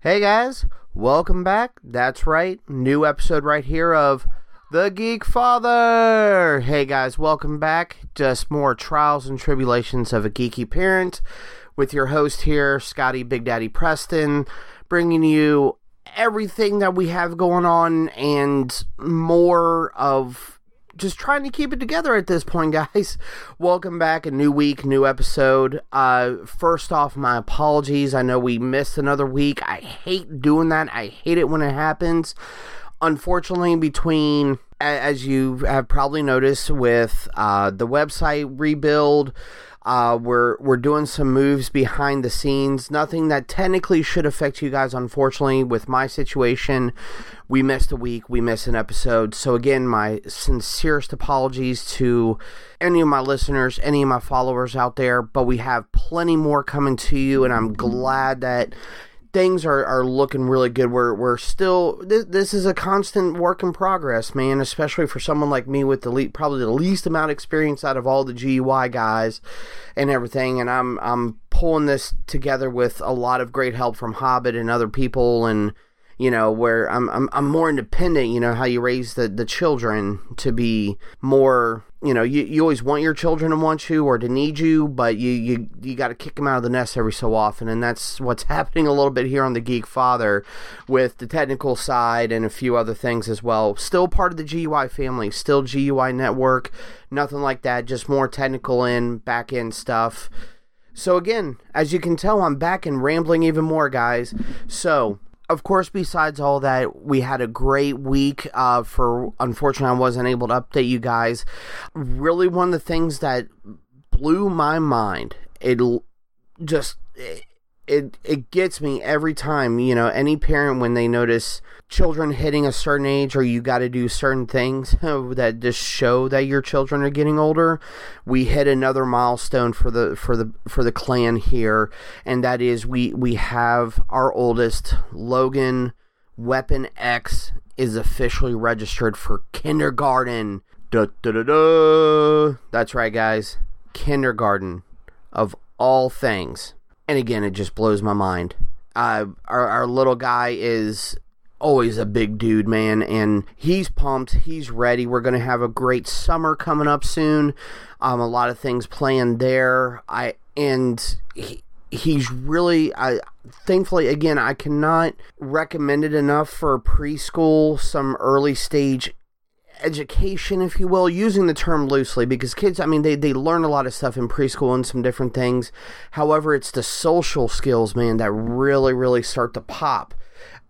Hey guys, welcome back. That's right, new episode right here of The Geek Father. Hey guys, welcome back. Just more trials and tribulations of a geeky parent with your host here, Scotty Big Daddy Preston, bringing you everything that we have going on and more of just trying to keep it together at this point, guys. Welcome back, a new week, new episode. Uh, first off, my apologies. I know we missed another week. I hate doing that. I hate it when it happens. Unfortunately, between as you have probably noticed with uh, the website rebuild, uh, we're we're doing some moves behind the scenes. Nothing that technically should affect you guys. Unfortunately, with my situation, we missed a week. We missed an episode. So again, my sincerest apologies to any of my listeners, any of my followers out there. But we have plenty more coming to you, and I'm glad that things are, are looking really good. We're we're still this, this is a constant work in progress, man. Especially for someone like me with the le- probably the least amount of experience out of all the GUI guys and everything. And I'm I'm pulling this together with a lot of great help from Hobbit and other people and you know where I'm, I'm I'm more independent you know how you raise the the children to be more you know you, you always want your children to want you or to need you but you you you got to kick them out of the nest every so often. And that's what's happening a little bit here on the geek father with the technical side and a few other things as well. Still part of the GUI family still GUI network nothing like that just more technical and back end stuff. So again as you can tell I'm back and rambling even more guys. So of course, besides all that, we had a great week. Uh, for unfortunately, I wasn't able to update you guys. Really, one of the things that blew my mind. It just it, it it gets me every time. You know, any parent when they notice children hitting a certain age or you got to do certain things that just show that your children are getting older we hit another milestone for the for the for the clan here and that is we we have our oldest logan weapon x is officially registered for kindergarten da, da, da, da. that's right guys kindergarten of all things and again it just blows my mind uh, our, our little guy is always a big dude, man, and he's pumped. He's ready. We're going to have a great summer coming up soon. Um, a lot of things planned there. I and he, he's really I thankfully again I cannot recommend it enough for preschool, some early stage education, if you will, using the term loosely because kids, I mean, they, they learn a lot of stuff in preschool and some different things. However, it's the social skills, man, that really, really start to pop.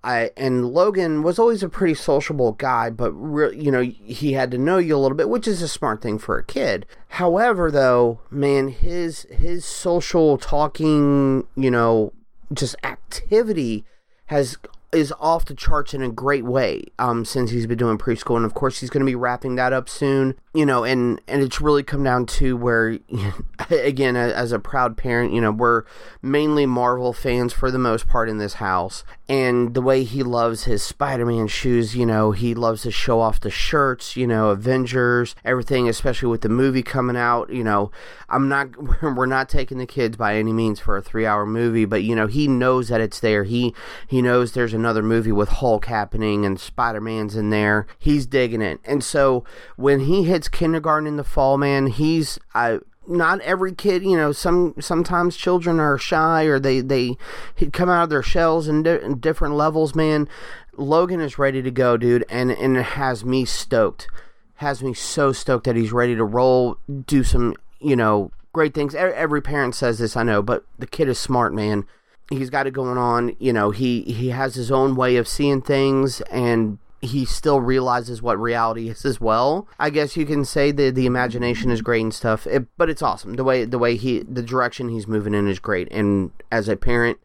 I, and Logan was always a pretty sociable guy, but re- you know he had to know you a little bit, which is a smart thing for a kid. However, though, man, his his social talking, you know, just activity has is off the charts in a great way um, since he's been doing preschool, and of course he's going to be wrapping that up soon. You know, and and it's really come down to where, again, as a proud parent, you know, we're mainly Marvel fans for the most part in this house, and the way he loves his Spider-Man shoes, you know, he loves to show off the shirts, you know, Avengers, everything, especially with the movie coming out. You know, I'm not, we're not taking the kids by any means for a three-hour movie, but you know, he knows that it's there. He he knows there's another movie with Hulk happening and Spider-Man's in there. He's digging it, and so when he hits kindergarten in the fall, man, he's I not every kid, you know, some sometimes children are shy or they they come out of their shells in, di- in different levels, man. Logan is ready to go, dude, and and it has me stoked. Has me so stoked that he's ready to roll, do some, you know, great things. Every parent says this, I know, but the kid is smart, man. He's got it going on, you know, he he has his own way of seeing things and he still realizes what reality is as well. I guess you can say that the imagination is great and stuff, it, but it's awesome. The way the way he the direction he's moving in is great, and as a parent,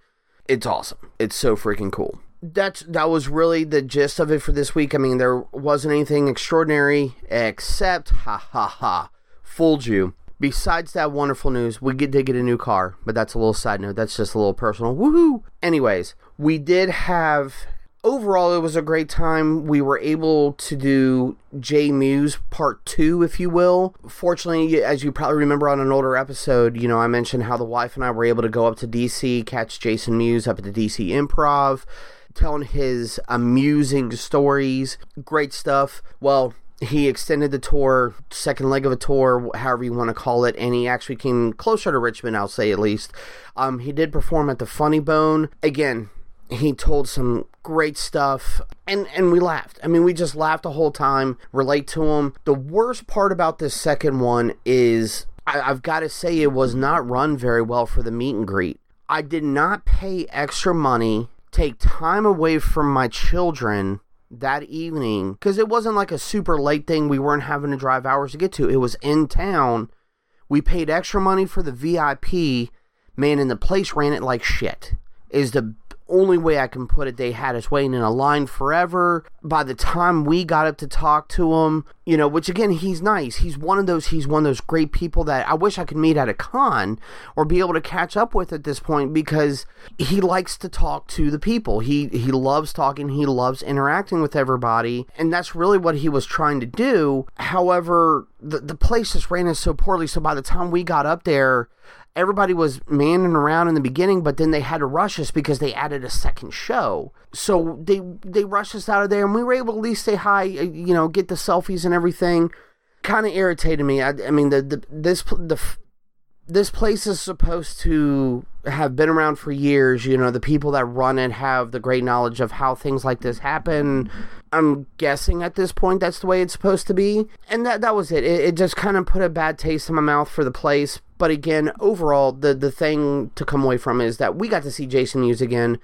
it's awesome. It's so freaking cool. that's that was really the gist of it for this week. I mean, there wasn't anything extraordinary except ha ha ha, fooled you. Besides that wonderful news, we did get a new car, but that's a little side note. That's just a little personal. Woohoo! Anyways, we did have overall it was a great time. We were able to do Jay Mewes part two, if you will. Fortunately, as you probably remember on an older episode, you know, I mentioned how the wife and I were able to go up to DC, catch Jason Mewes up at the DC Improv, telling his amusing stories. Great stuff. Well, he extended the tour, second leg of a tour, however you want to call it, and he actually came closer to Richmond, I'll say at least. Um, he did perform at the Funny Bone. Again, he told some great stuff and and we laughed i mean we just laughed the whole time relate to him the worst part about this second one is I, i've got to say it was not run very well for the meet and greet i did not pay extra money take time away from my children that evening because it wasn't like a super late thing we weren't having to drive hours to get to. It was in town. We paid extra money for the vip man and the place ran it like shit is the only way I can put it, they had us waiting in a line forever. By the time we got up to talk to him, you know, which again, he's nice. He's one of those, he's one of those great people that I wish I could meet at a con or be able to catch up with at this point because he likes to talk to the people. He, he loves talking. He loves interacting with everybody. And that's really what he was trying to do. However, the, the place just ran us so poorly. So by the time we got up there, everybody was manning around in the beginning, but then they had to rush us because they added a second show. So they they rushed us out of there, and we were able to at least say hi, uh, you know, get the selfies and everything. Kind of irritated me. I, I mean, the, the this the this place is supposed to have been around for years. You know, the people that run it have the great knowledge of how things like this happen. I'm guessing at this point that's the way it's supposed to be. And that that was it. It, it just kind of put a bad taste in my mouth for the place. But again, overall, the the thing to come away from is that we got to see Jason Mewes again.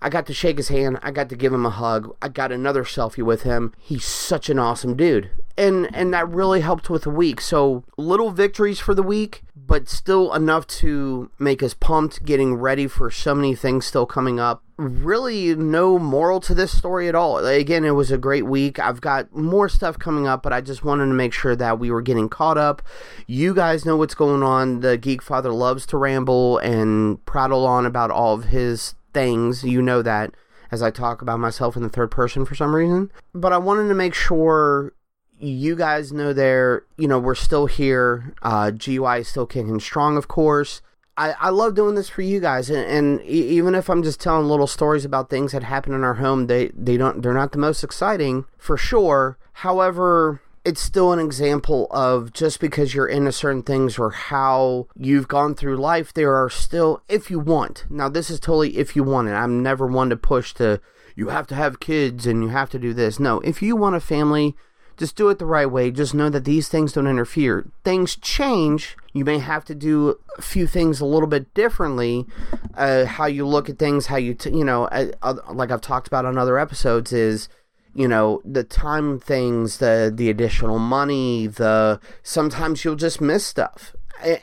I got to shake his hand. I got to give him a hug. I got another selfie with him. He's such an awesome dude. And and that really helped with the week. So little victories for the week, but still enough to make us pumped getting ready for so many things still coming up. Really no moral to this story at all. Again, it was a great week. I've got more stuff coming up, but I just wanted to make sure that we were getting caught up. You guys know what's going on. The Geek Father loves to ramble and prattle on about all of his things. You know that as I talk about myself in the third person for some reason. But I wanted to make sure you guys know there, you know, we're still here. Uh, GUI is still kicking strong, of course. I, I love doing this for you guys, and, and even if I'm just telling little stories about things that happen in our home, they they don't they're not the most exciting for sure. However, it's still an example of just because you're into certain things or how you've gone through life, there are still, if you want. Now, this is totally if you want it. I'm never one to push to you have to have kids and you have to do this. No, if you want a family, just do it the right way. Just know that these things don't interfere. Things change. You may have to do a few things a little bit differently. Uh, how you look at things, how you, t- you know, uh, like I've talked about on other episodes, is you know the time things the the additional money the sometimes you'll just miss stuff.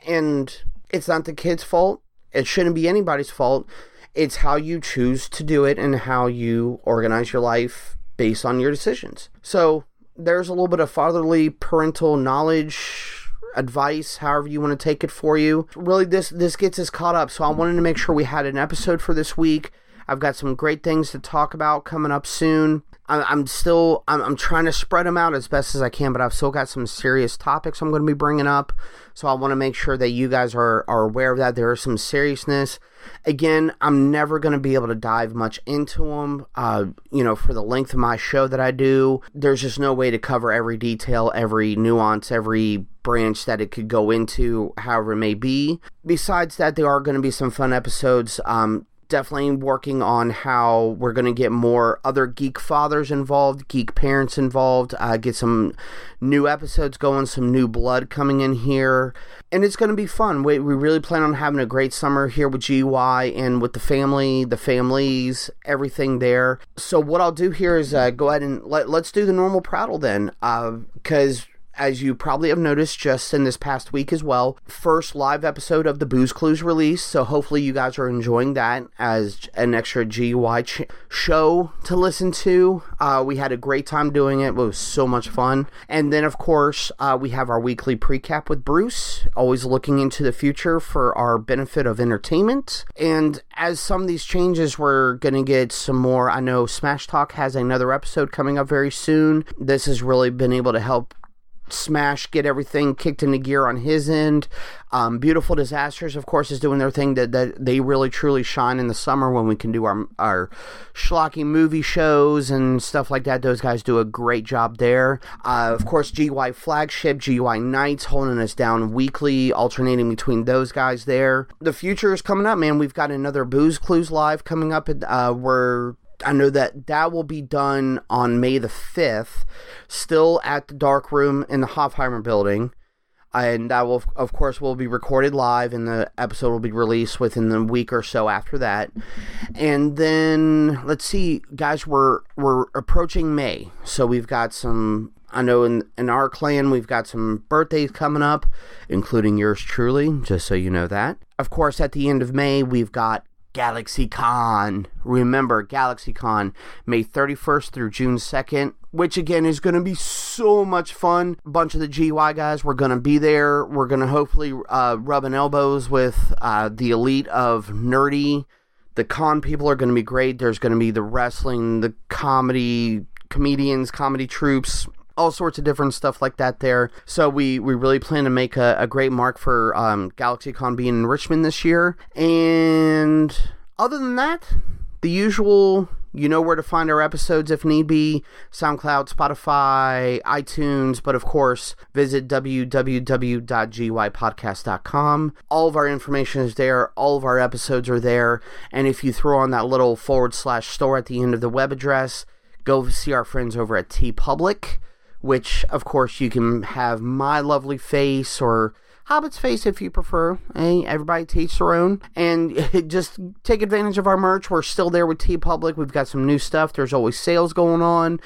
And it's not the kid's fault. It shouldn't be anybody's fault. It's how you choose to do it and how you organize your life based on your decisions. So there's a little bit of fatherly parental knowledge advice however you want to take it for you. Really this this gets us caught up so i wanted to make sure we had an episode for this week. I've got some great things to talk about coming up soon I'm still I'm, I'm trying to spread them out as best as I can, but I've still got some serious topics I'm going to be bringing up. So I want to make sure that you guys are are aware of that. There is some seriousness. Again, I'm never going to be able to dive much into them. Uh, you know, for the length of my show that I do, there's just no way to cover every detail, every nuance, every branch that it could go into, however it may be. Besides that, there are going to be some fun episodes. Um, definitely working on how we're going to get more other geek fathers involved, geek parents involved, uh, get some new episodes going, some new blood coming in here. And it's going to be fun. We, we really plan on having a great summer here with GY and with the family, the families, everything there. So, what I'll do here is uh, go ahead and let, let's do the normal prattle then. Because uh, as you probably have noticed just in this past week as well, first live episode of the Booze Clues release. So hopefully you guys are enjoying that as an extra GUI ch- show to listen to. Uh, we had a great time doing it. It was so much fun. And then, of course, uh, we have our weekly precap with Bruce, always looking into the future for our benefit of entertainment. And as some of these changes, we're going to get some more. I know Smash Talk has another episode coming up very soon. This has really been able to help Smash get everything kicked into gear on his end. Um, Beautiful Disasters, of course, is doing their thing that, that they really truly shine in the summer when we can do our our schlocky movie shows and stuff like that. Those guys do a great job there. Uh, of course, GY Flagship, GY Nights holding us down weekly, alternating between those guys there. The future is coming up, man. We've got another Booze Clues live coming up. Uh, we're I know that that will be done on May the 5th, still at the Dark Room in the Hofheimer building. And that will, of course, will be recorded live, and the episode will be released within the week or so after that. And then, let's see, guys, we're we're approaching May, so we've got some. I know in in our clan we've got some birthdays coming up, including yours truly. Just so you know that. Of course, at the end of May we've got GalaxyCon. Remember, GalaxyCon, May 31st through June 2nd, which again is going to be so much fun. A bunch of the GY guys, we're going to be there. We're going to hopefully uh, rubbing elbows with uh, the elite of nerdy. The con people are going to be great. There's going to be the wrestling, the comedy, comedians, comedy troops, all sorts of different stuff like that there. So we, we really plan to make a, a great mark for um, GalaxyCon being in Richmond this year. And other than that, the usual, you know where to find our episodes if need be SoundCloud, Spotify, iTunes, but of course, visit www.gypodcast.com. All of our information is there, all of our episodes are there. And if you throw on that little forward slash store at the end of the web address, go see our friends over at TeePublic which of course you can have my lovely face or Hobbit's face if you prefer. Hey, everybody takes their own. And just take advantage of our merch. We're still there with TeePublic. We've got some new stuff. There's always sales going on.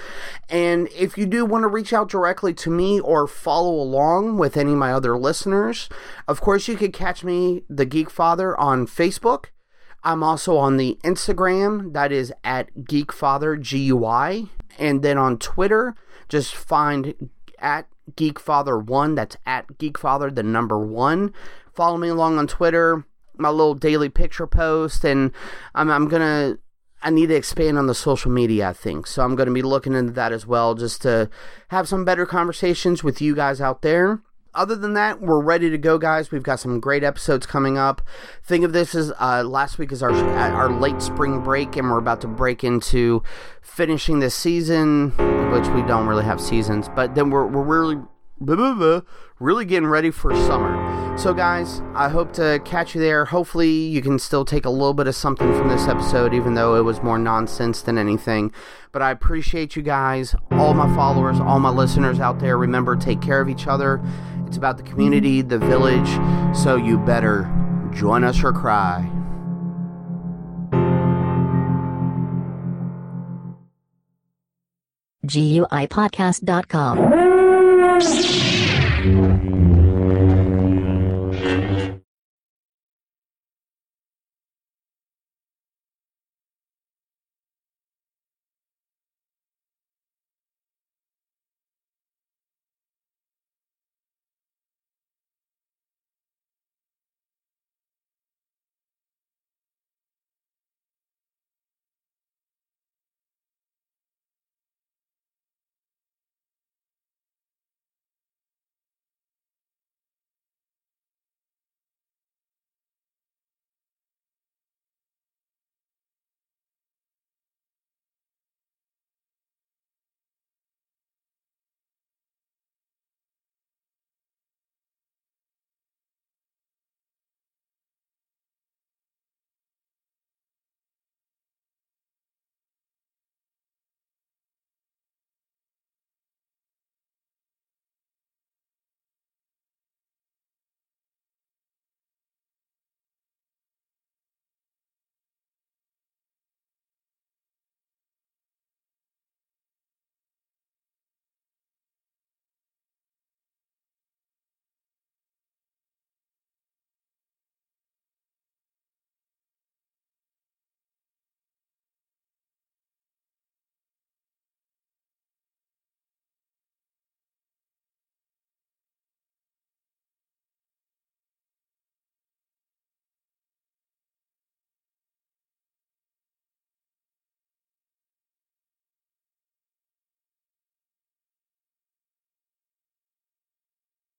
And if you do want to reach out directly to me or follow along with any of my other listeners, of course you could catch me, the Geek Father, on Facebook. I'm also on the Instagram, that is at GeekFatherGUI. And then on Twitter, just find at GeekFather1, that's at GeekFather, the number one. Follow me along on Twitter, my little daily picture post, and I'm, I'm going to. I need to expand on the social media, I think. So I'm going to be looking into that as well, just to have some better conversations with you guys out there other than that, we're ready to go, guys. We've got some great episodes coming up. Think of this as uh, last week is our our late spring break, and we're about to break into finishing this season, which we don't really have seasons, but then we're we're really blah, blah, blah, really getting ready for summer. So, guys, I hope to catch you there. Hopefully, you can still take a little bit of something from this episode, even though it was more nonsense than anything. But I appreciate you guys, all my followers, all my listeners out there. Remember, take care of each other. It's about the community, the village, so you better join us or cry. GUIPodcast.com.